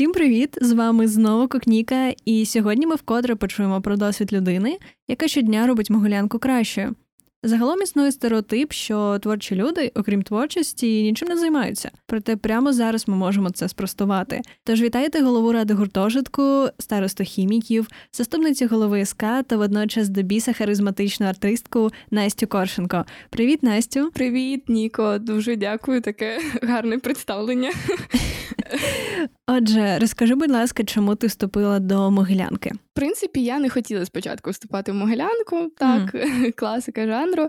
Всім привіт! З вами знову Кокніка, і сьогодні ми вкотре почуємо про досвід людини, яка щодня робить могилянку кращою. Загалом існує стереотип, що творчі люди, окрім творчості, нічим не займаються. Проте прямо зараз ми можемо це спростувати. Тож вітайте голову ради гуртожитку, старосту хіміків, заступницю голови СК та водночас до біса харизматичну артистку Настю Коршенко. Привіт, Настю! Привіт, Ніко. Дуже дякую, таке гарне представлення. Отже, розкажи, будь ласка, чому ти вступила до Могилянки? В принципі, я не хотіла спочатку вступати в Могилянку, так, mm. класика жанру.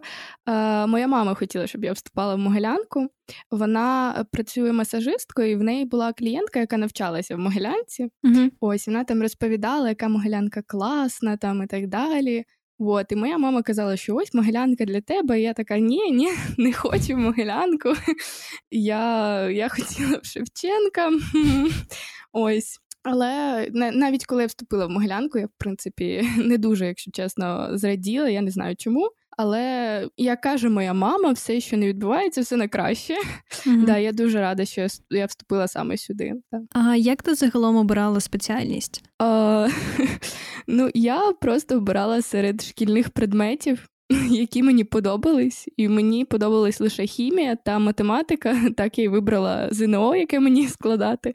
Е, Моя мама хотіла, щоб я вступала в Могилянку. Вона працює масажисткою, і в неї була клієнтка, яка навчалася в Могилянці. Mm-hmm. Ось вона там розповідала, яка Могилянка класна, там і так далі. От, і моя мама казала, що ось могилянка для тебе. І я така, ні, ні, не хочу могилянку. Я я хотіла в Шевченка. Ось. Але навіть коли я вступила в могилянку, я в принципі не дуже, якщо чесно, зраділа. Я не знаю чому. Але як каже моя мама, все, що не відбувається, все на краще. Mm-hmm. Да, Я дуже рада, що я вступила саме сюди. А як ти загалом обирала спеціальність? А, Ну, я просто обирала серед шкільних предметів. які мені подобались, і мені подобалась лише хімія та математика. Так я й вибрала ЗНО, яке мені складати.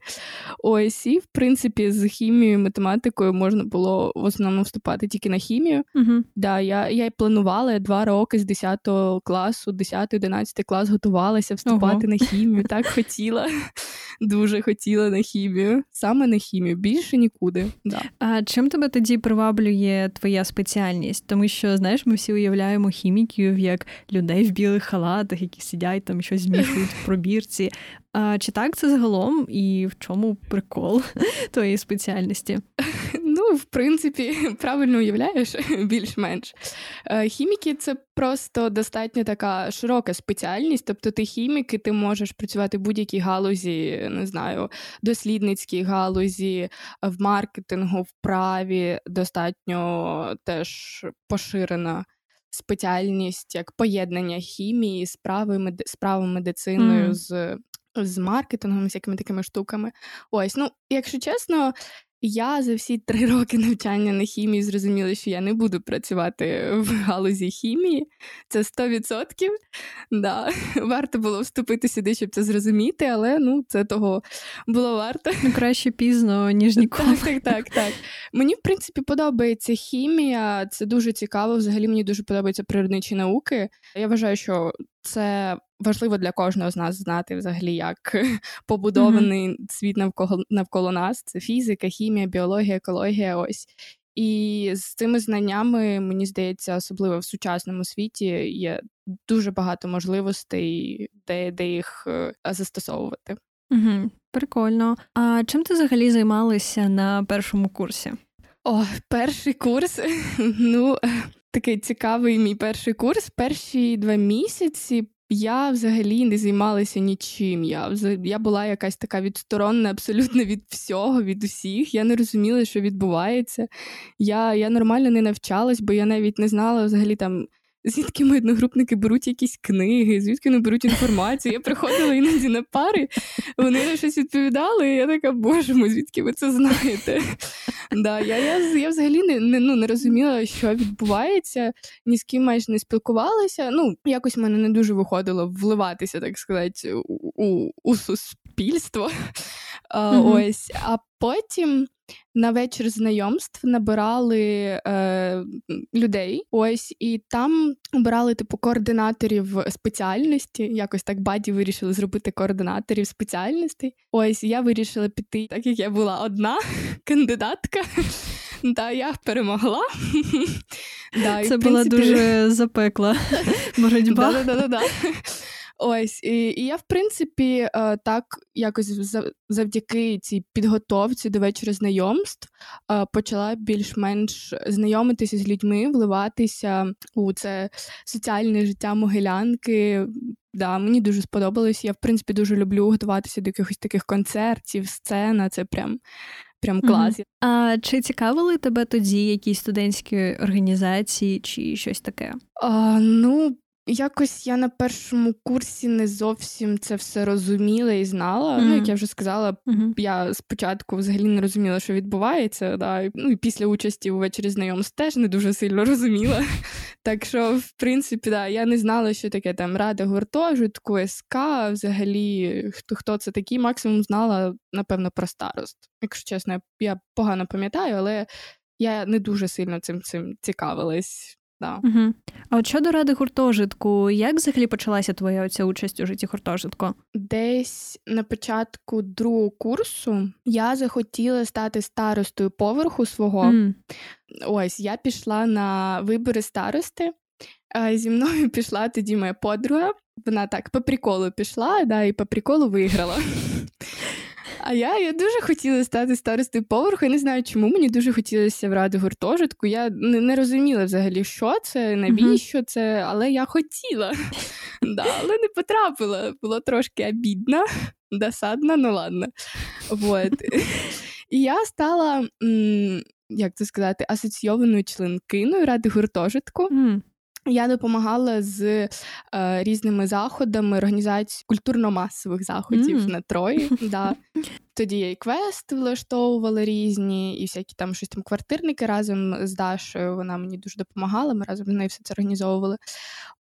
Ось, і в принципі, з хімією і математикою можна було в основному вступати тільки на хімію. Угу. Да, Я я й планувала я два роки з 10 класу, 10-11 клас готувалася вступати Ого. на хімію. Так хотіла. Дуже хотіла на хімію, саме на хімію, більше нікуди. Да. А чим тебе тоді приваблює твоя спеціальність? Тому що, знаєш, ми всі уявляємо хіміків як людей в білих халатах, які сидять там щось змішують в пробірці. А Чи так це загалом і в чому прикол твоєї спеціальності? Ну, в принципі, правильно уявляєш, більш-менш. Е, хіміки це просто достатньо така широка спеціальність. Тобто, ти хімік, і ти можеш працювати в будь-якій галузі, не знаю, дослідницькій галузі, в маркетингу, в праві достатньо теж поширена спеціальність як поєднання хімії, справи справи медициною mm. з з маркетингом, з якими такими штуками. Ось, ну, якщо чесно, я за всі три роки навчання на хімії зрозуміла, що я не буду працювати в галузі хімії. Це 100%. Да. Варто було вступити сюди, щоб це зрозуміти, але ну, це того було варто. Ну, Краще пізно, ніж ніколи. Так, так, так, так. Мені, в принципі, подобається хімія, це дуже цікаво. Взагалі мені дуже подобаються природничі науки. Я вважаю, що це важливо для кожного з нас знати взагалі, як побудований mm-hmm. світ навколо навколо нас. Це фізика, хімія, біологія, екологія. Ось. І з цими знаннями, мені здається, особливо в сучасному світі є дуже багато можливостей, де де їх е, застосовувати. Угу, Прикольно. А чим ти взагалі займалася на першому курсі? О, перший курс. Ну, такий цікавий мій перший курс. Перші два місяці я взагалі не займалася нічим. Я я була якась така відсторонна абсолютно від всього, від усіх. Я не розуміла, що відбувається. Я я нормально не навчалась, бо я навіть не знала взагалі там. Звідки мої одногрупники беруть якісь книги, звідки вони беруть інформацію. Я приходила іноді на пари, вони на щось відповідали, і я така, боже мой, звідки ви це знаєте? Да, Я я, я взагалі не не, ну, не розуміла, що відбувається, ні з ким майже не спілкувалася. Ну, якось в мене не дуже виходило вливатися, так сказати, у, у, у суспільство. Mm-hmm. Ось, А потім на вечір знайомств набирали е, людей. Ось і там обирали типу координаторів спеціальності. Якось так buddy вирішили зробити координаторів спеціальностей. Ось я вирішила піти, так як я була одна кандидатка. Та я перемогла. Да, Це і, була принципі... дуже запекла боротьба. Да-да-да-да. Ось, і, і я, в принципі, е, так якось завдяки цій підготовці до вечора знайомств е, почала більш-менш знайомитися з людьми, вливатися у це соціальне життя могилянки. Да, Мені дуже сподобалось. Я, в принципі, дуже люблю готуватися до якихось таких концертів, сцена. Це прям. Прям клас. Mm-hmm. А чи цікавили тебе тоді якісь студентські організації чи щось таке? А, Ну, якось я на першому курсі не зовсім це все розуміла і знала. Mm-hmm. Ну, як я вже сказала, mm-hmm. я спочатку взагалі не розуміла, що відбувається. Да. Ну і після участі у вечорі знайомств теж не дуже сильно розуміла. Так що, в принципі, да, я не знала, що таке там рада гуртожитку, СК, взагалі, хто хто це такий, максимум знала, напевно, про старост. Якщо чесно, я погано пам'ятаю, але я не дуже сильно цим цим цікавилась. Да. Угу. А от щодо ради гуртожитку, як взагалі почалася твоя оця участь у житті гуртожитку? Десь на початку другого курсу я захотіла стати старостою поверху свого. Mm. Ось я пішла на вибори старости. Зі мною пішла тоді моя подруга. Вона так по приколу пішла, да, і по приколу виграла. А я я дуже хотіла стати старостою поверху. Я не знаю, чому мені дуже хотілося в раду гуртожитку. Я не, не розуміла взагалі, що це, навіщо це, але я хотіла. Да, Але не потрапила. Було трошки обідно, досадно, ну ладно. Вот. І я стала, як це сказати, асоційованою членкиною ради гуртожитку. Я допомагала з е, різними заходами організації культурно-масових заходів mm. на Трої. Да. Тоді я і квест влаштовувала різні, і всякі там щось там квартирники разом з Дашою. Вона мені дуже допомагала. Ми разом з нею все це організовували.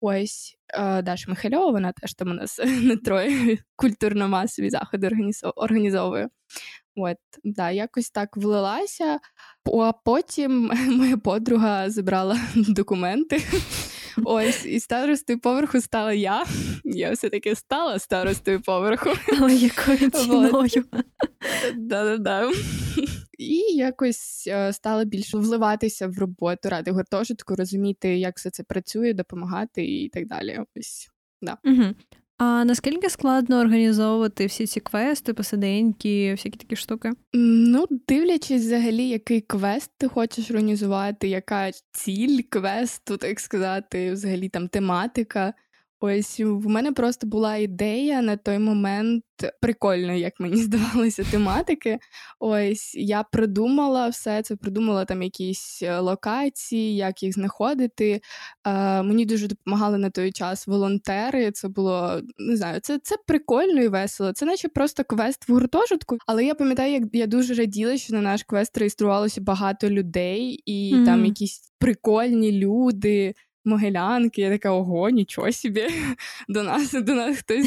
Ось е, Даша Михайлова, вона теж там у нас на Трої культурно-масові заходи організовує. От, да, якось так влилася, а потім моя подруга забрала документи. Ось, і старостою поверху стала я. Я все-таки стала старостою поверху. Але якою ціною? Да-да-да. І якось е, стала більше вливатися в роботу ради гуртожитку, розуміти, як все це працює, допомагати і так далі. Ось, да. Угу. А наскільки складно організовувати всі ці квести, посиденьки, всякі такі штуки? Ну, дивлячись, взагалі, який квест ти хочеш організувати, яка ціль квесту, так сказати, взагалі там тематика. Ось в мене просто була ідея на той момент прикольної, як мені здавалося, тематики. Ось я придумала все це, придумала там якісь е, локації, як їх знаходити. Е, Мені дуже допомагали на той час волонтери. Це було не знаю, це це прикольно і весело. Це наче просто квест в гуртожитку. Але я пам'ятаю, як я дуже раділа, що на наш квест реєструвалося багато людей, і mm. там якісь прикольні люди. Могилянки, я така, ого, нічого собі. До нас до нас хтось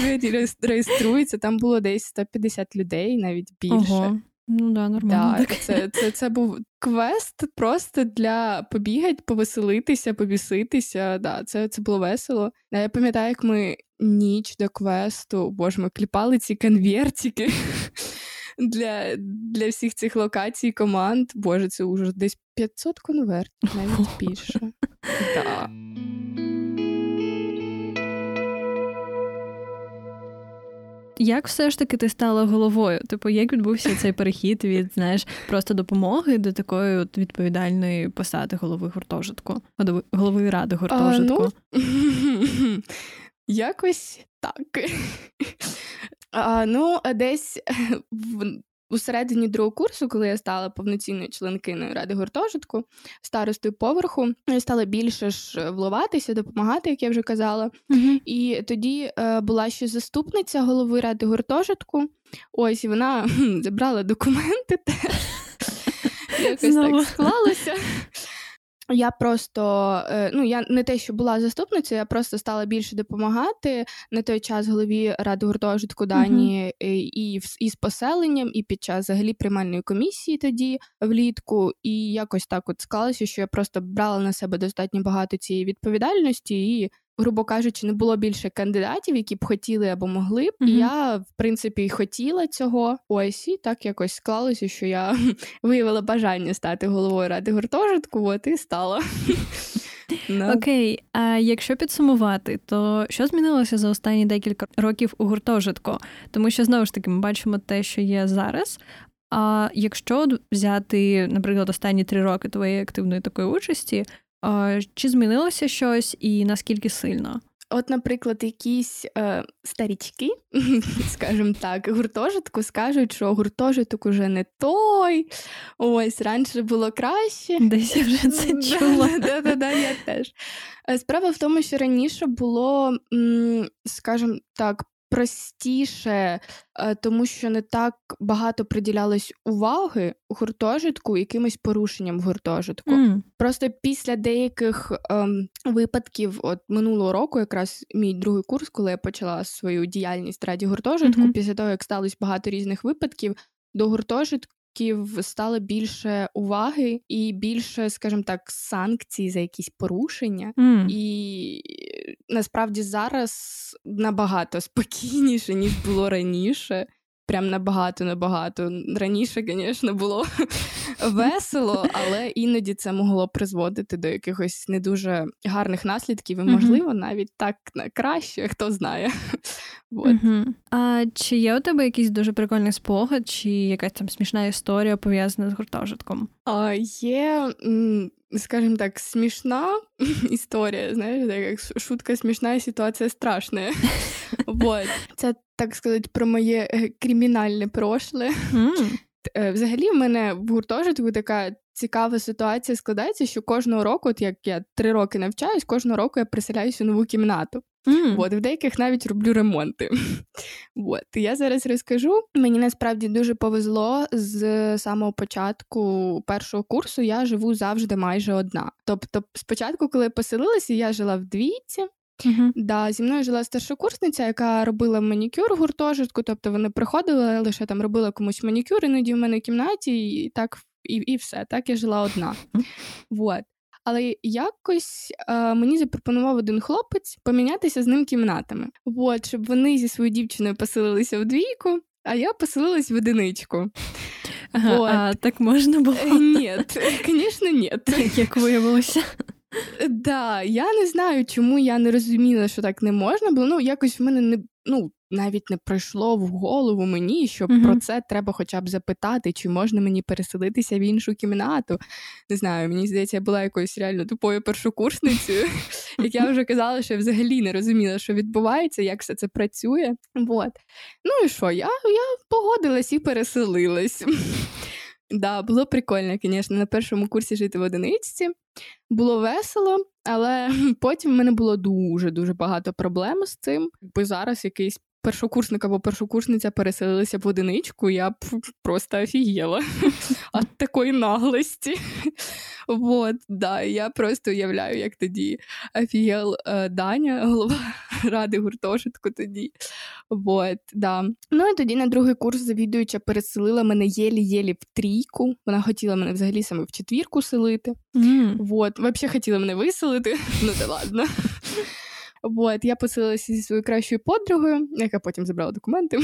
реєструється. Там було десь 150 людей, навіть більше. Ого. Ну да, нормально. Да, Це це, це був квест просто для побігати, повеселитися, побіситися. Да, Це це було весело. Я пам'ятаю, як ми ніч до квесту, боже, ми кліпали ці конвертики для для всіх цих локацій, команд. Боже, це уже десь 500 конвертів, навіть більше. Да. Як все ж таки ти стала головою? Типу, як відбувся цей перехід від знаєш просто допомоги до такої от відповідальної посади голови гуртожитку, голови ради гуртожитку? А, ну, Якось так. А, Ну, десь в у середині другого курсу, коли я стала повноцінною членкиною ради гуртожитку, старостою поверху, я стала більше ж вливатися, допомагати, як я вже казала. uh І тоді е, була ще заступниця голови ради гуртожитку. Ось і вона забрала документи. Якось так склалося. Я просто е, ну я не те, що була заступницею, я просто стала більше допомагати на той час голові ради гуртожитку дані uh-huh. і і з поселенням, і під час взагалі приймальної комісії тоді влітку. І якось так от склалося, що я просто брала на себе достатньо багато цієї відповідальності і грубо кажучи, не було більше кандидатів, які б хотіли або могли б. Mm-hmm. І я, в принципі, і хотіла цього. Ось і так якось склалося, що я виявила бажання стати головою ради гуртожитку, от і стала. Окей, а якщо підсумувати, то що змінилося за останні декілька років у гуртожитку? Тому що знову ж таки ми бачимо те, що є зараз. А якщо взяти, наприклад, останні три роки твоєї активної такої участі, чи змінилося щось і наскільки сильно? от, наприклад, якісь е, старічки, скажімо так, гуртожитку скажуть, що гуртожиток уже не той. Ось раніше було краще. Десь я вже це чула. Да-да-да, я теж. Е, справа в тому, що раніше було, скажімо так, простіше, е, тому що не так багато приділялось уваги гуртожитку якимось порушенням в гуртожитку. Mm. Просто після деяких ем, випадків, от минулого року, якраз мій другий курс, коли я почала свою діяльність раді гуртожитку, mm-hmm. після того як сталося багато різних випадків, до гуртожитку стало більше уваги і більше, скажімо так, санкцій за якісь порушення. Mm. І насправді зараз набагато спокійніше, ніж було раніше. Прям набагато набагато. Раніше, звісно, було весело, але іноді це могло призводити до якихось не дуже гарних наслідків, і, можливо, навіть так на краще, хто знає. Вот. А чи є у тебе якийсь дуже прикольний спогад, чи якась там смішна історія пов'язана з гуртожитком? А, Є скажем так, смішна історія, знаєш, так як шутка смішна, ситуація страшна. Вот. Це, так сказати, про моє е, кримінальне прошле. Mm. Взагалі, в мене в гуртожитку така цікава ситуація складається, що кожного року, от як я три роки навчаюсь, кожного року я приселяюся у нову кімнату. Mm. От, в деяких навіть роблю ремонти. От, Я зараз розкажу. Мені насправді дуже повезло з самого початку першого курсу. Я живу завжди майже одна. Тобто, спочатку, коли поселилася, я жила в двійці. Uh-huh. Да, Зі мною жила старшокурсниця, яка робила манікюр в гуртожитку, тобто вони приходили, лише там робила комусь манікюр, іноді в мене в кімнаті, і так і і все. Так я жила одна. Вот. Але якось е, мені запропонував один хлопець помінятися з ним кімнатами, От, щоб вони зі своєю дівчиною поселилися в двійку, а я поселилась в одиничку. Ага. А так можна було? Е, ні, звісно, ні. Як виявилося. Да, я не знаю, чому я не розуміла, що так не можна, бо ну якось в мене не ну навіть не прийшло в голову мені, що uh-huh. про це треба хоча б запитати, чи можна мені переселитися в іншу кімнату. Не знаю, мені здається, я була якоюсь реально тупою першокурсницею, як я вже казала, що я взагалі не розуміла, що відбувається, як все це працює. Вот. Ну і що, я я погодилась і переселилась. Да, було прикольно, звісно, на першому курсі жити в одиничці. Було весело, але потім в мене було дуже-дуже багато проблем з цим. Бо зараз якийсь першокурсник або першокурсниця переселилися в одиничку, я б просто офігела від такої наглості. Вот, да, Я просто уявляю, як тоді офігел е, Даня, голова ради гуртожитку тоді. Вот, да. Ну і тоді на другий курс завідуюча переселила мене єлі-єлі в трійку. Вона хотіла мене взагалі саме в четвірку селити. Mm. Вот, Взагалі хотіла мене виселити. Ну, та ладно. Вот, я поселилася зі своєю кращою подругою, яка потім забрала документи,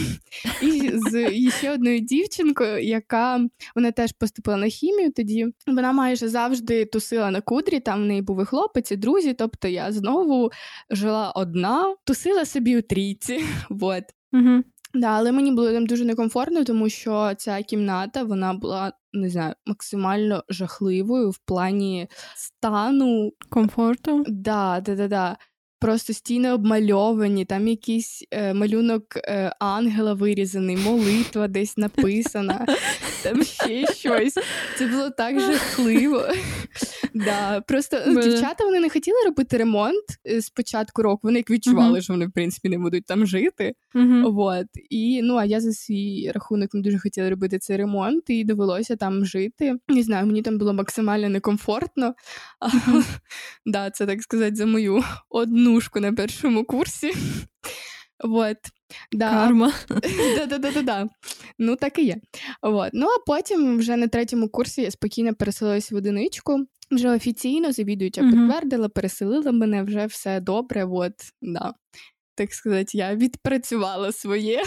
і з ще одною дівчинкою, яка вона теж поступила на хімію. Тоді вона майже завжди тусила на кудрі. Там в неї був і хлопець, і друзі. Тобто я знову жила одна, тусила собі у трійці. Вот. Угу. Да, але мені було там дуже некомфортно, тому що ця кімната вона була не знаю максимально жахливою в плані стану комфорту. Да, да, да, да просто стіни обмальовані, там якийсь е, малюнок е, ангела вирізаний, молитва десь написана, там ще щось. Це було так жахливо. Да, Просто ну, дівчата вони не хотіли робити ремонт е, з початку року. Вони як відчували, uh-huh. що вони в принципі не будуть там жити. Uh-huh. Вот. І ну а я за свій рахунок не дуже хотіла робити цей ремонт, і довелося там жити. Не знаю, мені там було максимально некомфортно. Uh-huh. Да, Це так сказати за мою однушку на першому курсі. Вот. Да. Карма. Да-да-да-да. Ну, так і є. Вот. Ну, а потім вже на третьому курсі я спокійно переселилася в одиничку. Вже офіційно завідуюча uh-huh. підтвердила, переселила мене вже все добре. От, да. Так сказати, я відпрацювала своє.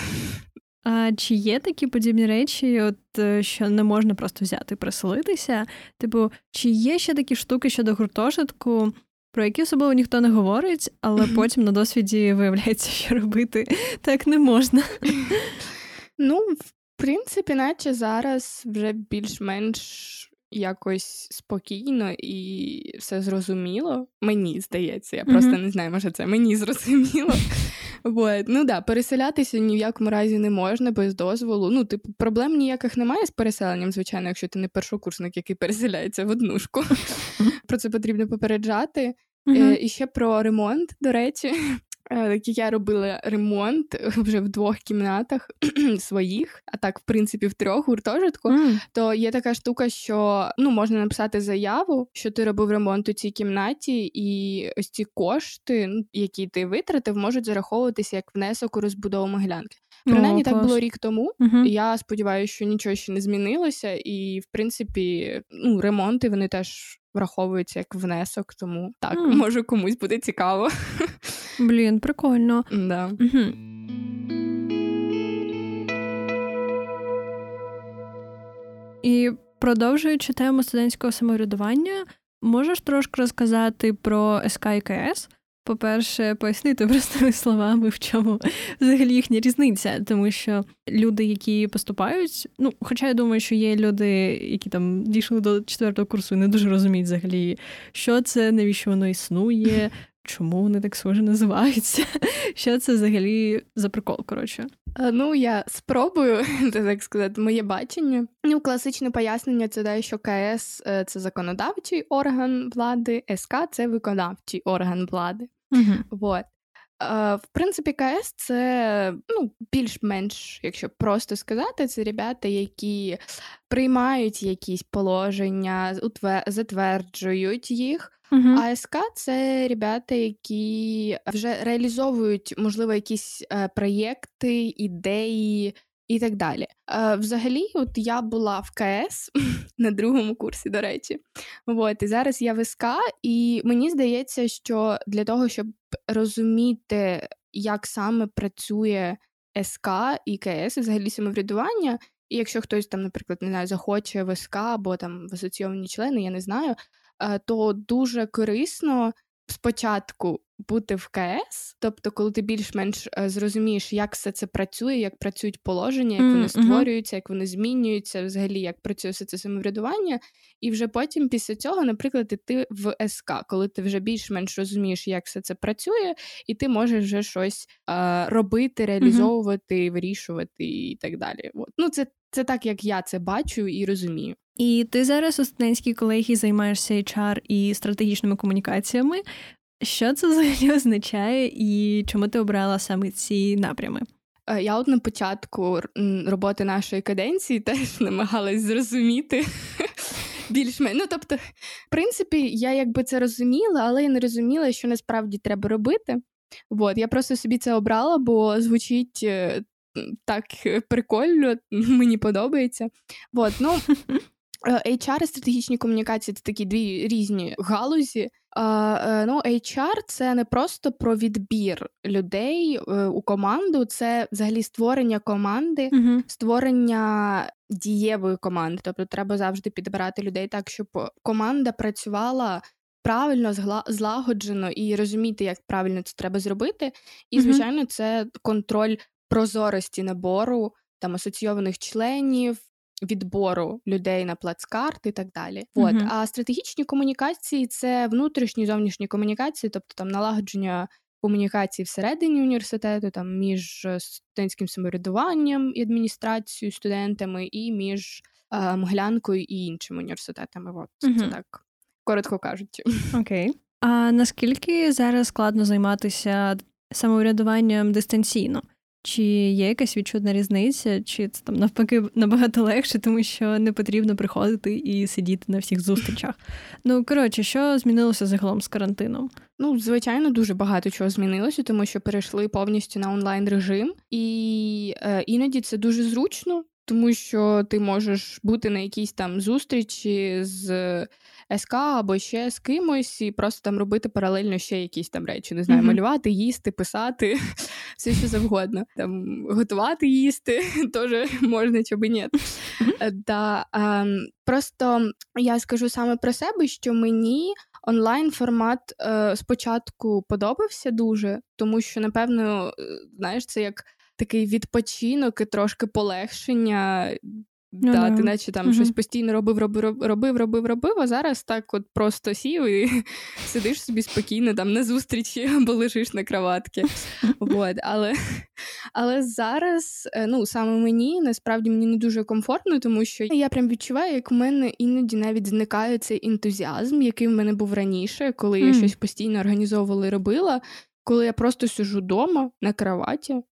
А чи є такі подібні речі, от е, що не можна просто взяти і переселитися? Типу, чи є ще такі штуки щодо гуртожитку, про які особливо ніхто не говорить, але потім на досвіді виявляється, що робити так не можна? Ну, в принципі, наче зараз вже більш-менш якось спокійно і все зрозуміло. Мені здається, я просто mm-hmm. не знаю, може це мені зрозуміло. Вот. Ну да, переселятися ні в якому разі не можна без дозволу. Ну, типу, проблем ніяких немає з переселенням, звичайно, якщо ти не першокурсник, який переселяється в однушку. Про це потрібно попереджати. Mm-hmm. І ще про ремонт, до речі. Е, я робила ремонт вже в двох кімнатах своїх, а так, в принципі, в трьох гуртожитку, mm. то є така штука, що ну можна написати заяву, що ти робив ремонт у цій кімнаті, і ось ці кошти, ну, які ти витратив, можуть зараховуватися як внесок у розбудову Могилянки. Принаймні, так було рік тому. Uh-huh. Я сподіваюся, що нічого ще не змінилося, і в принципі, ну ремонти вони теж враховуються як внесок, тому так mm. може комусь буде цікаво. Блін, прикольно. Да. Угу. І продовжуючи тему студентського самоврядування, можеш трошки розказати про СК і КС? По-перше, пояснити простими словами, в чому взагалі їхня різниця, тому що люди, які поступають, ну, хоча я думаю, що є люди, які там дійшли до четвертого курсу і не дуже розуміють взагалі, що це, навіщо воно існує, чому вони так схоже називаються? Що це взагалі за прикол? Коротше? Ну, я спробую так сказати, моє бачення. Ну, класичне пояснення це те, що КС е, це законодавчий орган влади, СК це виконавчий орган влади. Угу. Вот. В принципі, КС це ну, більш-менш, якщо просто сказати, це ребята, які приймають якісь положення, затверджують їх. Uh-huh. А СК це ребята, які вже реалізовують, можливо, якісь е, проєкти, ідеї і так далі. Е, Взагалі, от я була в КС на другому курсі, до речі. От, і зараз я в СК, і мені здається, що для того, щоб розуміти, як саме працює СК і КС, і взагалі самоврядування. І якщо хтось там, наприклад, не знаю, захоче в СК або там в асоційовані члени, я не знаю, то дуже корисно спочатку бути в КС, тобто, коли ти більш-менш е, зрозумієш, як все це працює, як працюють положення, як вони створюються, як вони змінюються, взагалі як працює все це самоврядування, і вже потім після цього, наприклад, ти в СК, коли ти вже більш-менш розумієш, як все це працює, і ти можеш вже щось е, робити, реалізовувати, mm-hmm. вирішувати і так далі. От. Ну, це, це так, як я це бачу і розумію. І ти зараз у студентській колегії займаєшся HR і стратегічними комунікаціями. Що це взагалі означає, і чому ти обрала саме ці напрями? Е, я от на початку роботи нашої каденції теж намагалась зрозуміти більш-менш. Ну, тобто, в принципі, я якби це розуміла, але я не розуміла, що насправді треба робити. От, я просто собі це обрала, бо звучить е, так прикольно, мені подобається. От, ну, HR і стратегічні комунікації це такі дві різні галузі. Е, ну, HR — це не просто про відбір людей е, у команду, це взагалі створення команди, uh створення дієвої команди. Тобто, треба завжди підбирати людей так, щоб команда працювала. Правильно, злагоджено і розуміти, як правильно це треба зробити. І, звичайно, це контроль прозорості набору там асоційованих членів, відбору людей на плацкарт і так далі. От. Uh-huh. А стратегічні комунікації це внутрішні зовнішні комунікації, тобто там налагодження комунікації всередині університету, там між студентським самоврядуванням і адміністрацією, студентами, і між е, Мглянкою і іншими університетами. От uh-huh. це так коротко кажучи. Окей. Okay. А наскільки зараз складно займатися самоврядуванням дистанційно? Чи є якась відчутна різниця, чи це там навпаки набагато легше, тому що не потрібно приходити і сидіти на всіх зустрічах? Ну коротше, що змінилося загалом з карантином? Ну, звичайно, дуже багато чого змінилося, тому що перейшли повністю на онлайн режим, і е, іноді це дуже зручно, тому що ти можеш бути на якійсь там зустрічі з. СК або ще з кимось, і просто там робити паралельно ще якісь там речі. Не знаю, mm-hmm. малювати, їсти, писати, все що завгодно. Там готувати, їсти теж можна, чи би ні. Да, а, Просто я скажу саме про себе, що мені онлайн формат е, спочатку подобався дуже, тому що, напевно, е, знаєш, це як такий відпочинок і трошки полегшення Ну, да, Ти наче там угу. щось постійно робив, робив, робив, робив, робив, а зараз так от просто сів і сидиш собі спокійно там на зустрічі або лежиш на кроватці. Вот. Але але зараз, е, ну, саме мені насправді мені не дуже комфортно, тому що я прям відчуваю, як в мене іноді навіть зникає цей ентузіазм, який в мене був раніше, коли mm. я щось постійно організовувала і робила. Коли я просто сижу вдома на кроваті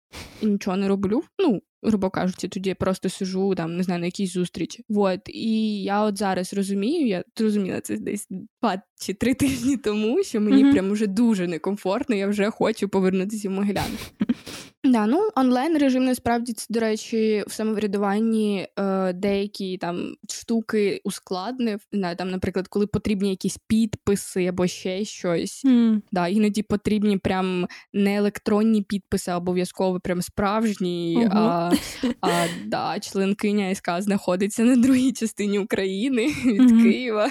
і нічого не роблю. Ну, грубо кажучи, тоді я просто сижу там, не знаю, на якійсь зустрічі. От І я от зараз розумію, я зрозуміла це десь два чи три тижні тому, що мені mm-hmm. прям уже дуже некомфортно, я вже хочу повернутися в Могилянку. Да, ну онлайн режим насправді це, до речі, в самоврядуванні е, деякі там штуки ускладнив. Не, там, наприклад, коли потрібні якісь підписи або ще щось. Mm. Да, Іноді потрібні прям не електронні підписи, а обов'язково прям справжні. Uh-huh. А а да, членкиня СК знаходиться на другій частині України від uh-huh. Києва.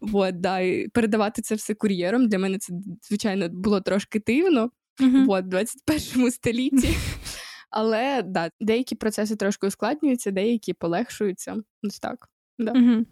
Вот, да, і передавати це все кур'єром. Для мене це, звичайно, було трошки дивно mm-hmm. от, в 21 столітті. Але да, деякі процеси трошки ускладнюються, деякі полегшуються. Ось так. Да. Mm-hmm.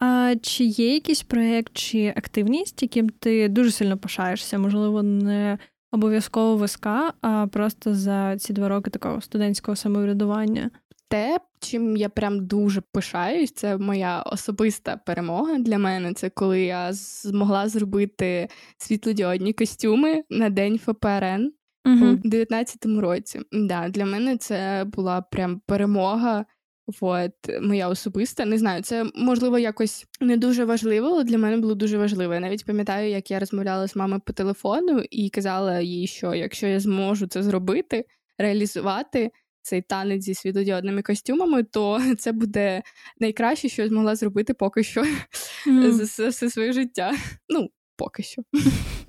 А чи є якийсь проєкт чи активність, яким ти дуже сильно пишаєшся? Можливо, не обов'язково виска, а просто за ці два роки такого студентського самоврядування? Те, чим я прям дуже пишаюсь, це моя особиста перемога для мене. Це коли я змогла зробити світлодіодні костюми на день ФПРН угу. у 19-му році. Да, Для мене це була прям перемога. От, моя особиста, не знаю, це можливо якось не дуже важливо, але для мене було дуже важливо. Я навіть пам'ятаю, як я розмовляла з мамою по телефону і казала їй, що якщо я зможу це зробити, реалізувати, цей танець зі світодіодними костюмами, то це буде найкраще, що я змогла зробити поки що mm. за все своє життя. Ну, поки що.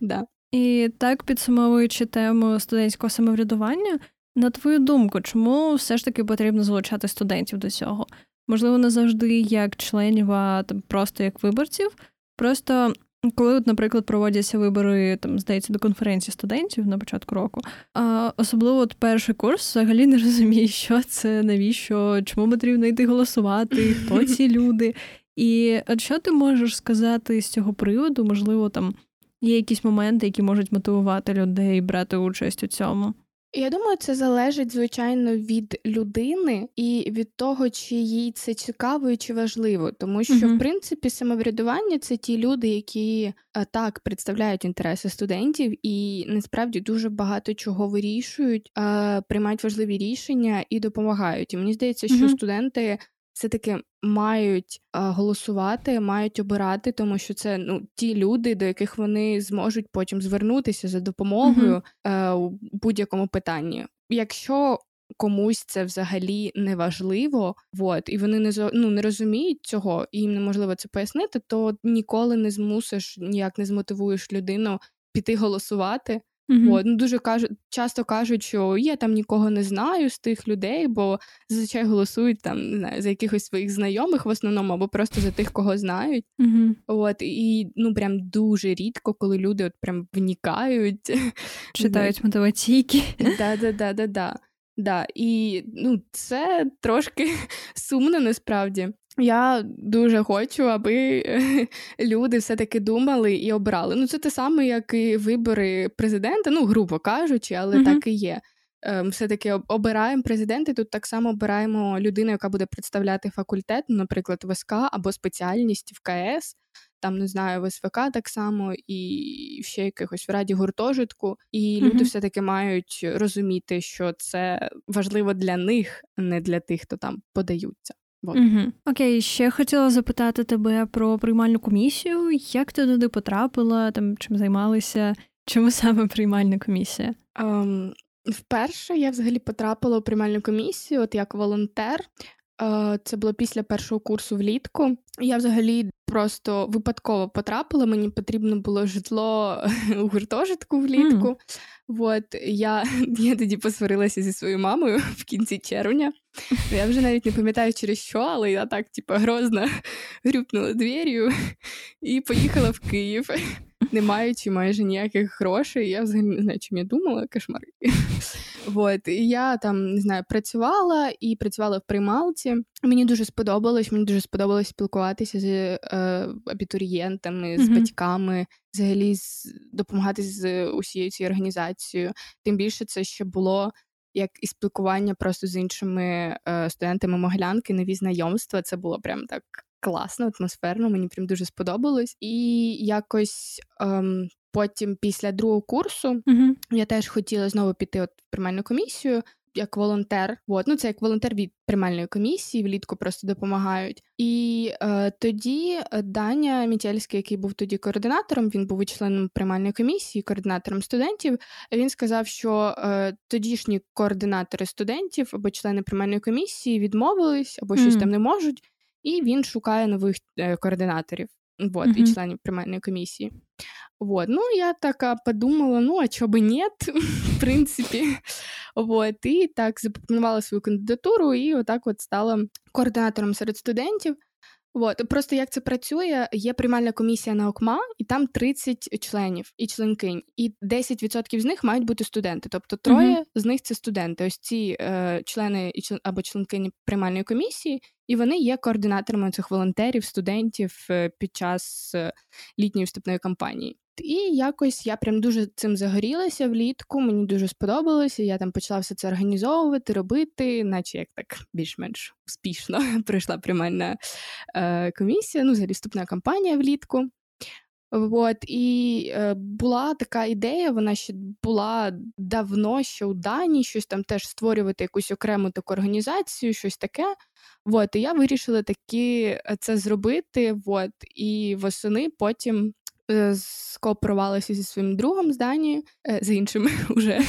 да. І так, підсумовуючи тему студентського самоврядування, на твою думку, чому все ж таки потрібно залучати студентів до цього? Можливо, не завжди як членів, а просто як виборців. Просто коли, от, наприклад, проводяться вибори, там, здається, до конференції студентів на початку року, а особливо от перший курс взагалі не розуміє, що це, навіщо, чому потрібно йти голосувати, хто ці люди. І от що ти можеш сказати з цього приводу? Можливо, там є якісь моменти, які можуть мотивувати людей брати участь у цьому. Я думаю, це залежить звичайно від людини і від того, чи їй це цікаво і чи важливо, тому що uh-huh. в принципі самоврядування це ті люди, які е, так представляють інтереси студентів і насправді дуже багато чого вирішують, е, приймають важливі рішення і допомагають. І мені здається, що uh-huh. студенти все-таки мають а, голосувати, мають обирати, тому що це ну ті люди, до яких вони зможуть потім звернутися за допомогою mm-hmm. у будь-якому питанні. Якщо комусь це взагалі не важливо, вот, і вони не ну, не розуміють цього, і їм неможливо це пояснити, то ніколи не змусиш, ніяк не змотивуєш людину піти голосувати. Mm-hmm. От, ну, Дуже кажуть, часто кажуть, що я там нікого не знаю з тих людей, бо зазвичай голосують там не знаю, за якихось своїх знайомих в основному, або просто за тих, кого знають. Mm-hmm. От, І ну прям дуже рідко, коли люди от прям вникають. Читають мотиваційки. Да-да-да-да-да. Да, І ну, це трошки сумно насправді. Я дуже хочу, аби люди все-таки думали і обрали. Ну, це те саме, як і вибори президента, ну, грубо кажучи, але uh-huh. так і є. Ем, все-таки обираємо президента, тут так само обираємо людину, яка буде представляти факультет, ну, наприклад, ВСК або спеціальність в КС, там не знаю, в СВК так само, і ще якихось в раді гуртожитку. І люди все-таки мають розуміти, що це важливо для них, а не для тих, хто там подаються. Вот. Угу. Окей, ще хотіла запитати тебе про приймальну комісію. Як ти туди потрапила, там чим займалися? Чому саме приймальна комісія? Um, вперше я взагалі потрапила у приймальну комісію, от як волонтер. Uh, це було після першого курсу влітку. Я взагалі просто випадково потрапила. Мені потрібно було житло у гуртожитку влітку. Mm. От я я тоді посварилася зі своєю мамою в кінці червня. Я вже навіть не пам'ятаю через що, але я так, типу, грозно грюпнула двір'ю і поїхала в Київ, не маючи майже ніяких грошей. Я взагалі не знаю, чим я думала, кошмар. Вот. І я там не знаю, працювала і працювала в приймалці. Мені дуже сподобалось. Мені дуже сподобалось спілкуватися з е, абітурієнтами, з mm-hmm. батьками, взагалі з допомагати з усією цією організацією. Тим більше це ще було. Як і спілкування просто з іншими е, студентами Могилянки, нові знайомства, це було прям так класно, атмосферно. Мені прям дуже сподобалось. І якось ем, потім, після другого курсу, uh я теж хотіла знову піти от в приймальну комісію. Як волонтер, От, ну це як волонтер від приймальної комісії, влітку просто допомагають. І е, тоді Даня Мітєльський, який був тоді координатором, він був членом приймальної комісії, координатором студентів. Він сказав, що е, тодішні координатори студентів або члени приймальної комісії відмовились або щось mm там не можуть, і він шукає нових е, координаторів. Вот, mm-hmm. і членів приймальної комісії. Вот. Ну, я така подумала, ну, а чого бы нет, в принципі. Вот. І так запропонувала свою кандидатуру, і отак от стала координатором серед студентів. От. Просто як це працює, є приймальна комісія на ОКМА, і там 30 членів і членкинь, і 10% з них мають бути студенти. Тобто троє mm-hmm. з них це студенти. Ось ці е, члени і член, або членкині приймальної комісії, і вони є координаторами цих волонтерів, студентів е, під час е, літньої вступної кампанії. І якось я прям дуже цим загорілася влітку. Мені дуже сподобалося. Я там почала все це організовувати, робити, наче як так більш-менш успішно пройшла приймальна е, комісія. Ну, взагалі вступна кампанія влітку. От, і е, була така ідея, вона ще була давно, ще у Данії, щось там теж створювати якусь окрему таку організацію, щось таке. От, і я вирішила таки е, це зробити. От, і восени потім скооперувалася зі своїм другом з Данії, е, з іншим уже.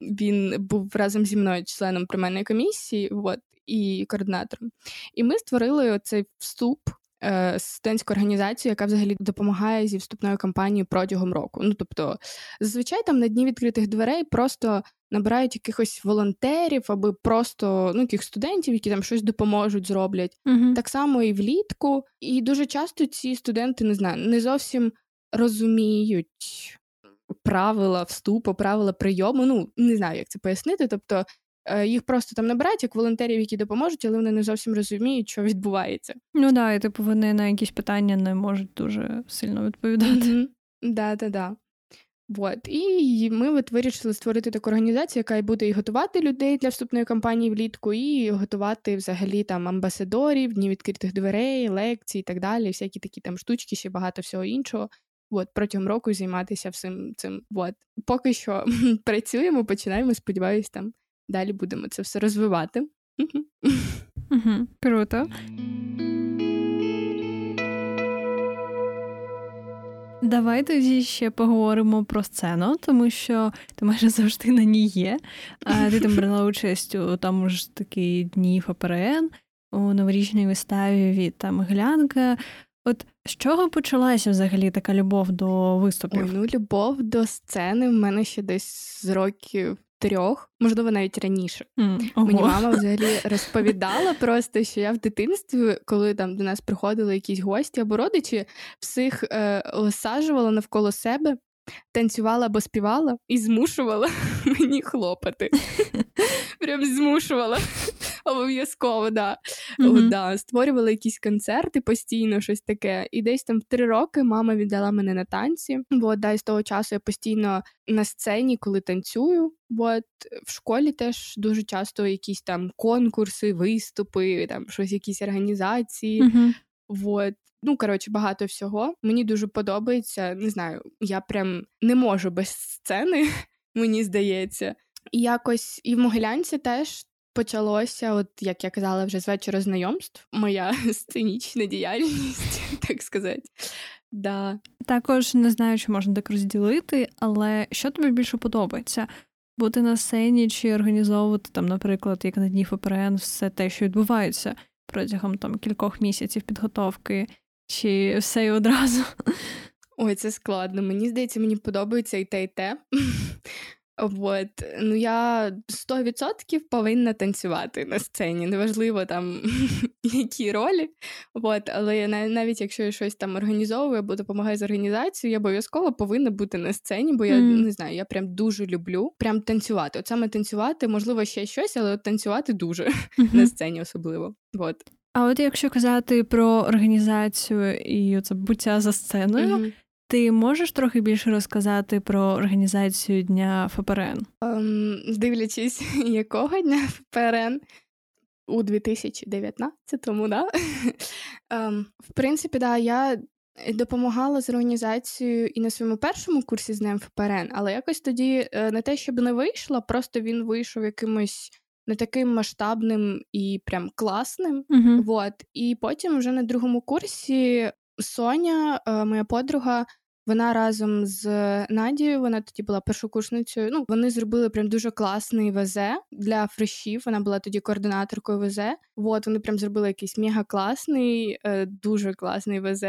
Він був разом зі мною членом приймальної комісії, от, і координатором. І ми створили цей вступ Е, студентську організацію, яка взагалі допомагає зі вступною кампанією протягом року. Ну тобто, зазвичай там на дні відкритих дверей просто набирають якихось волонтерів або просто ну, яких студентів, які там щось допоможуть, зроблять. uh Так само і влітку. І дуже часто ці студенти не знаю, не зовсім розуміють. Правила вступу, правила прийому, ну не знаю, як це пояснити. Тобто Е, їх просто там набирають як волонтерів, які допоможуть, але вони не зовсім розуміють, що відбувається. Ну да, і типу вони на якісь питання не можуть дуже сильно відповідати. Да, да, да. Вот. І ми от вирішили створити таку організацію, яка буде і готувати людей для вступної кампанії влітку, і готувати взагалі там амбасадорів, дні відкритих дверей, лекцій і так далі, всякі такі там штучки, ще багато всього іншого. От протягом року займатися всім цим. От. Поки що працюємо, починаємо, сподіваюся, там далі будемо це все розвивати. Угу, Круто. Давай тоді ще поговоримо про сцену, тому що ти майже завжди на ній є. А Ти там брала участь у тому ж такі дні ФПРН, у новорічній виставі від там Глянка. От з чого почалася взагалі така любов до виступів? Ой, ну любов до сцени в мене ще десь з років трьох, можливо, навіть раніше. Mm, Мені мама взагалі розповідала просто, що я в дитинстві, коли там до нас приходили якісь гості або родичі, всіх е, осаджувала навколо себе. Танцювала або співала і змушувала мені хлопати. Прям змушувала. Обов'язково, да. Mm-hmm. да. Створювала якісь концерти постійно, щось таке. І десь там в три роки мама віддала мене на танці. Бо да, з того часу я постійно на сцені, коли танцюю. От в школі теж дуже часто якісь там конкурси, виступи, там щось, якісь організації. Mm-hmm. Вот. Ну, коротше, багато всього. Мені дуже подобається. Не знаю, я прям не можу без сцени, мені здається. І якось і в Могилянці теж почалося, от як я казала, вже з вечора знайомств, моя сценічна діяльність, так сказати. Да. Також не знаю, чи можна так розділити, але що тобі більше подобається? Бути на сцені чи організовувати там, наприклад, як на дні ФПРН, все те, що відбувається протягом там кількох місяців підготовки, чи все і одразу? Ой, це складно. Мені здається, мені подобається і те, і те. От. Ну, я 100% повинна танцювати на сцені. Неважливо там які ролі. От. Але я навіть якщо я щось там організовую або допомагаю з організацією, я обов'язково повинна бути на сцені, бо я mm. не знаю, я прям дуже люблю прям танцювати. От саме танцювати, можливо, ще щось, але от танцювати дуже mm-hmm. на сцені особливо. От. А от якщо казати про організацію і оце буття за сценою, mm-hmm. Ти можеш трохи більше розказати про організацію Дня ФПРН? Um, дивлячись, якого дня ФПРН у 2019-му, да? um, в принципі, да, я допомагала з організацією і на своєму першому курсі з Днем ФПРН, але якось тоді е, не те, щоб не вийшло, просто він вийшов якимось. Не таким масштабним і прям класним. Uh-huh. Вот. І потім, вже на другому курсі, Соня, е, моя подруга, вона разом з Надією, вона тоді була першокурсницею. Ну, вони зробили прям дуже класний ВЗ для фрешів. Вона була тоді координаторкою ВЗ. От вони прям зробили якийсь мега класний, е, дуже класний ВЗ.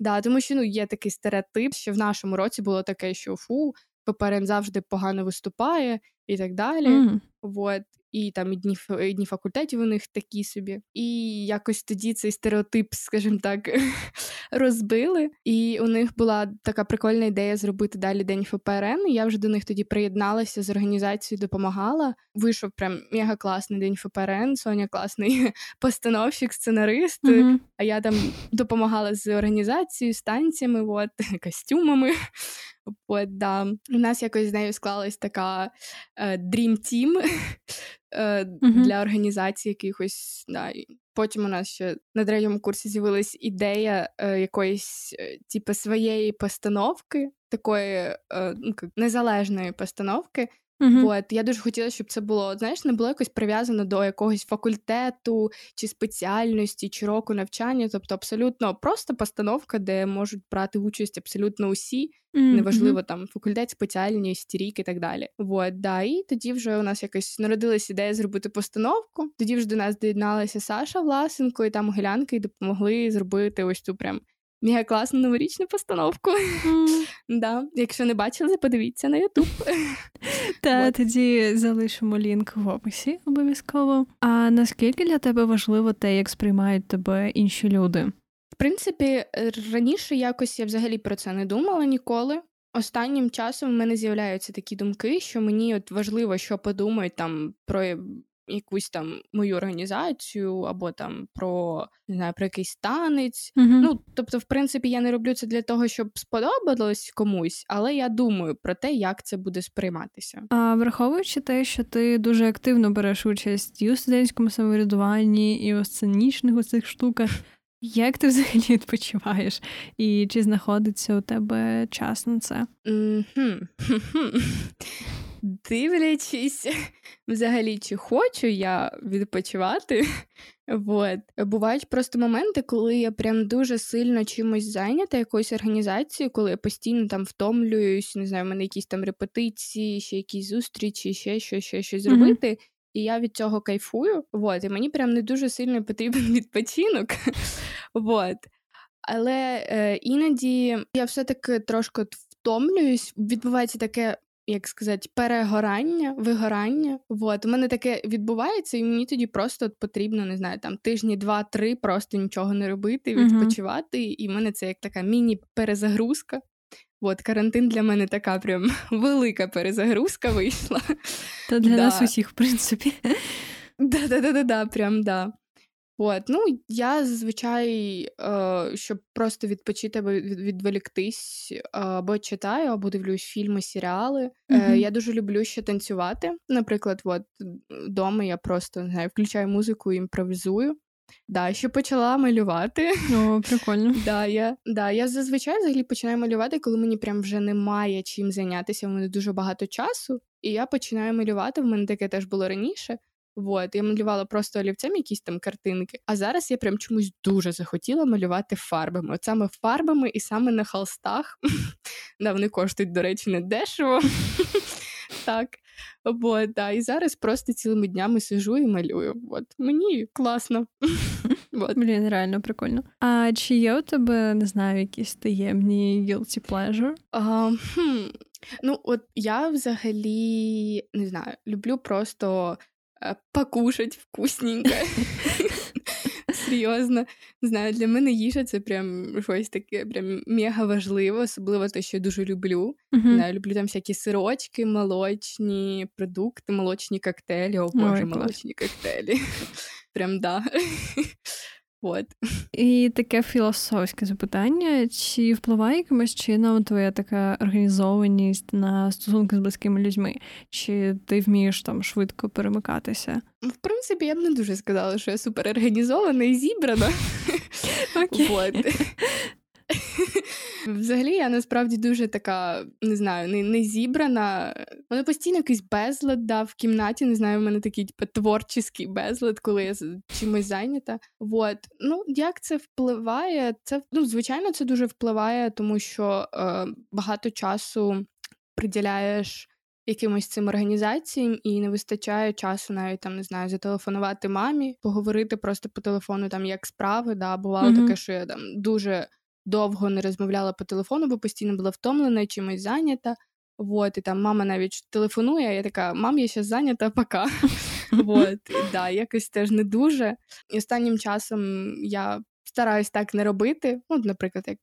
Да, тому що ну є такий стереотип, що в нашому році було таке, що фу, ППРН завжди погано виступає і так далі. Mm. Вот і там і дні, і дні факультетів у них такі собі. І якось тоді цей стереотип, скажімо так, розбили. І у них була така прикольна ідея зробити далі день ФПРН. І я вже до них тоді приєдналася з організацією, допомагала. Вийшов прям мега класний день ФПРН. Соня класний постановщик, сценарист. Mm-hmm. А я там допомагала з організацією, станціями, от, костюмами. От, да. У нас якось з нею склалась така е, Dream Team е, uh-huh. для організації якихось. Да. Потім у нас ще на третьому курсі з'явилась ідея е, якоїсь, е, типу, своєї постановки, такої е, ну, незалежної постановки. Uh-huh. От я дуже хотіла, щоб це було, знаєш, не було якось прив'язано до якогось факультету чи спеціальності, чи року навчання. Тобто, абсолютно просто постановка, де можуть брати участь абсолютно усі, mm-hmm. неважливо там факультет, спеціальність, рік і так далі. От, да, і тоді вже у нас якось народилась ідея зробити постановку. Тоді вже до нас доєдналася Саша Власенко і там Гулянки і допомогли зробити ось цю прям Мега класну новорічну постановку. Mm. Да. Якщо не бачили, подивіться на Ютуб. Та тоді залишимо лінк в описі обов'язково. А наскільки для тебе важливо те, як сприймають тебе інші люди? В принципі, раніше якось я взагалі про це не думала ніколи. Останнім часом в мене з'являються такі думки, що мені от важливо, що подумають там про якусь там мою організацію, або там про не знаю, про якийсь танець. uh Ну, тобто, в принципі, я не роблю це для того, щоб сподобалось комусь, але я думаю про те, як це буде сприйматися. А враховуючи те, що ти дуже активно береш участь і у студентському самоврядуванні, і у сценічних у цих штуках. Як ти взагалі відпочиваєш? І чи знаходиться у тебе час на це? Mm-hmm. Дивлячись, взагалі, чи хочу я відпочивати. Вот. Бувають просто моменти, коли я прям дуже сильно чимось зайнята, якоюсь організацією, коли я постійно там втомлююсь, не знаю, в мене якісь там репетиції, ще якісь зустрічі, ще щось, ще щось зробити. Mm-hmm. І я від цього кайфую. Вот. І мені прям не дуже сильно потрібен відпочинок. Вот. Але е, іноді я все-таки трошки втомлююсь. Відбувається таке як сказати, перегорання, вигорання. Вот. У мене таке відбувається, і мені тоді просто от потрібно, не знаю, там тижні, два-три, просто нічого не робити, відпочивати. Uh-huh. І в мене це як така міні-перезагрузка. От, карантин для мене така прям велика перезагрузка вийшла. Та для да. нас усіх, в принципі. Да-да-да, прям да. От, ну я зазвичай, е, щоб просто відпочити або відволіктись, або читаю, або дивлюсь фільми, серіали. Mm-hmm. Я дуже люблю ще танцювати. Наприклад, от вдома я просто не знаю, включаю музику і імпровізую. Да, ще почала малювати. О, прикольно. Да, я да, я зазвичай взагалі починаю малювати, коли мені прям вже немає чим зайнятися. У мене дуже багато часу, і я починаю малювати. В мене таке теж було раніше. Вот, я малювала просто олівцем якісь там картинки. А зараз я прям чомусь дуже захотіла малювати фарбами. От саме фарбами і саме на холстах. Да, вони коштують, до речі, не дешево. Так. Вот, да. І зараз просто цілими днями сижу і малюю. От мені класно. Вот. Блін, реально прикольно. А чи є у тебе, не знаю, якісь таємні guilty pleasure? А, хм, Ну, от я взагалі не знаю, люблю просто покушать вкусненько. Серйозно, не знаю, для мене їжа це прям щось таке прям мега важливо, особливо те, що я дуже люблю. Мгм. Не, люблю там всякі сирочки, молочні продукти, молочні коктейлі. О, боже, клас. молочні коктейлі. Прям да. От. І таке філософське запитання: чи впливає якимось чином твоя така організованість на стосунки з близькими людьми? Чи ти вмієш там швидко перемикатися? В принципі, я б не дуже сказала, що я супер організована і зібрана. Окей. Взагалі, я насправді дуже така, не знаю, не, не зібрана. Мене постійно якийсь безлад да, в кімнаті. Не знаю, в мене такий типу, творчий безлад, коли я чимось зайнята. Вот. Ну, як це впливає? Це ну, звичайно, це дуже впливає, тому що е, багато часу приділяєш якимось цим організаціям і не вистачає часу навіть там не знаю зателефонувати мамі, поговорити просто по телефону, там як справи. Да, бувало Мгм. таке, що я там дуже довго не розмовляла по телефону, бо постійно була втомлена, чимось зайнята. Вот, і там мама навіть телефонує, а я така: мам, я ще зайнята, пока. Вот, і да, якось теж не дуже. І останнім часом я стараюсь так не робити. Ну, наприклад, як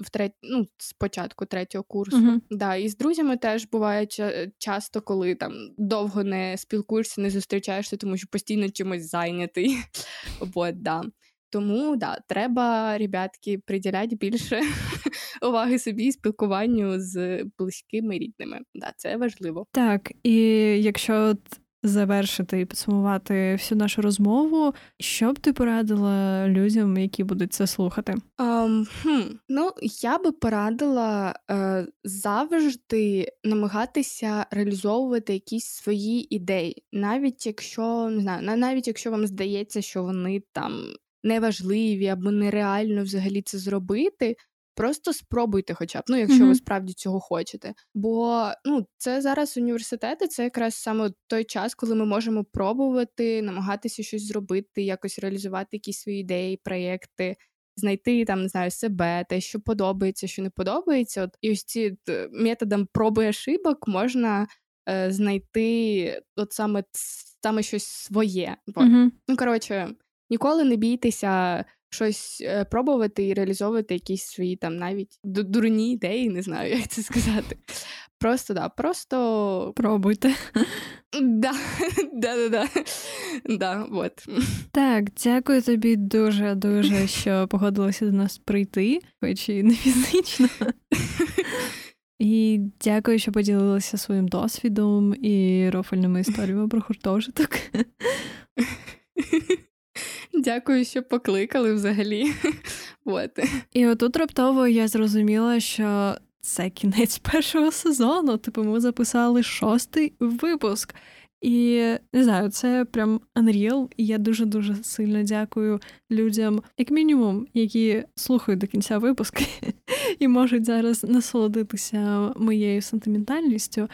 в трет... ну, з початку третього курсу. Мгм. Да, і з друзями теж буває ча- часто, коли там довго не спілкуєшся, не зустрічаєшся, тому що постійно чимось зайнятий. Вот, да. Тому да, треба, ребятки, приділяти більше уваги собі і спілкуванню з близькими рідними. Да, це важливо. Так, і якщо завершити і підсумувати всю нашу розмову, що б ти порадила людям, які будуть це слухати? Um, хм, ну, я би порадила е, завжди намагатися реалізовувати якісь свої ідеї, навіть якщо не знаю, навіть якщо вам здається, що вони там неважливі або нереально взагалі це зробити. Просто спробуйте, хоча б, ну, якщо Мгм. ви справді цього хочете. Бо ну, це зараз університети, це якраз саме той час, коли ми можемо пробувати, намагатися щось зробити, якось реалізувати якісь свої ідеї, проєкти, знайти там, не знаю, себе, те, що подобається, що не подобається. От і ось ці т- методом проби ошибок можна е, знайти от саме саме щось своє. Вот. Угу. Ну, коротше, ніколи не бійтеся щось е, пробувати і реалізовувати якісь свої там навіть ду- дурні ідеї, не знаю, як це сказати. Просто да, просто Пробуйте. да, да, да, да. Да, вот. Так, дякую тобі дуже дуже, що погодилася до нас прийти, хоч і не фізично. І дякую, що поділилася своїм досвідом і рофельними історіями про гуртожиток. Дякую, що покликали взагалі. Вот. І отут раптово я зрозуміла, що це кінець першого сезону. Типу, ми записали шостий випуск. І не знаю, це прям unreal. І я дуже дуже сильно дякую людям, як мінімум, які слухають до кінця випуск і можуть зараз насолодитися моєю сентиментальністю.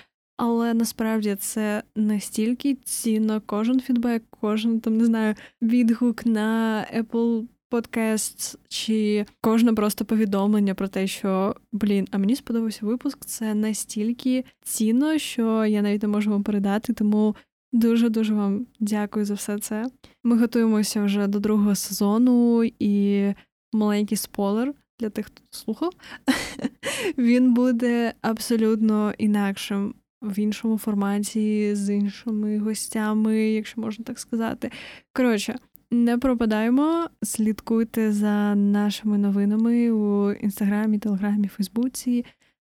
Але насправді це настільки цінно, кожен фідбек, кожен там не знаю, відгук на Apple Podcasts, чи кожне просто повідомлення про те, що блін, а мені сподобався випуск. Це настільки цінно, що я навіть не можу вам передати. Тому дуже дуже вам дякую за все це. Ми готуємося вже до другого сезону, і маленький спойлер для тих, хто слухав. Він буде абсолютно інакшим в іншому форматі, з іншими гостями, якщо можна так сказати. Коротше, не пропадаємо, слідкуйте за нашими новинами у інстаграмі, телеграмі, Фейсбуці.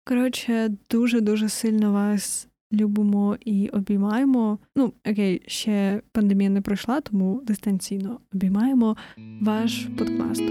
Коротше, дуже-дуже сильно вас любимо і обіймаємо. Ну, окей, ще пандемія не пройшла, тому дистанційно обіймаємо ваш подкаст.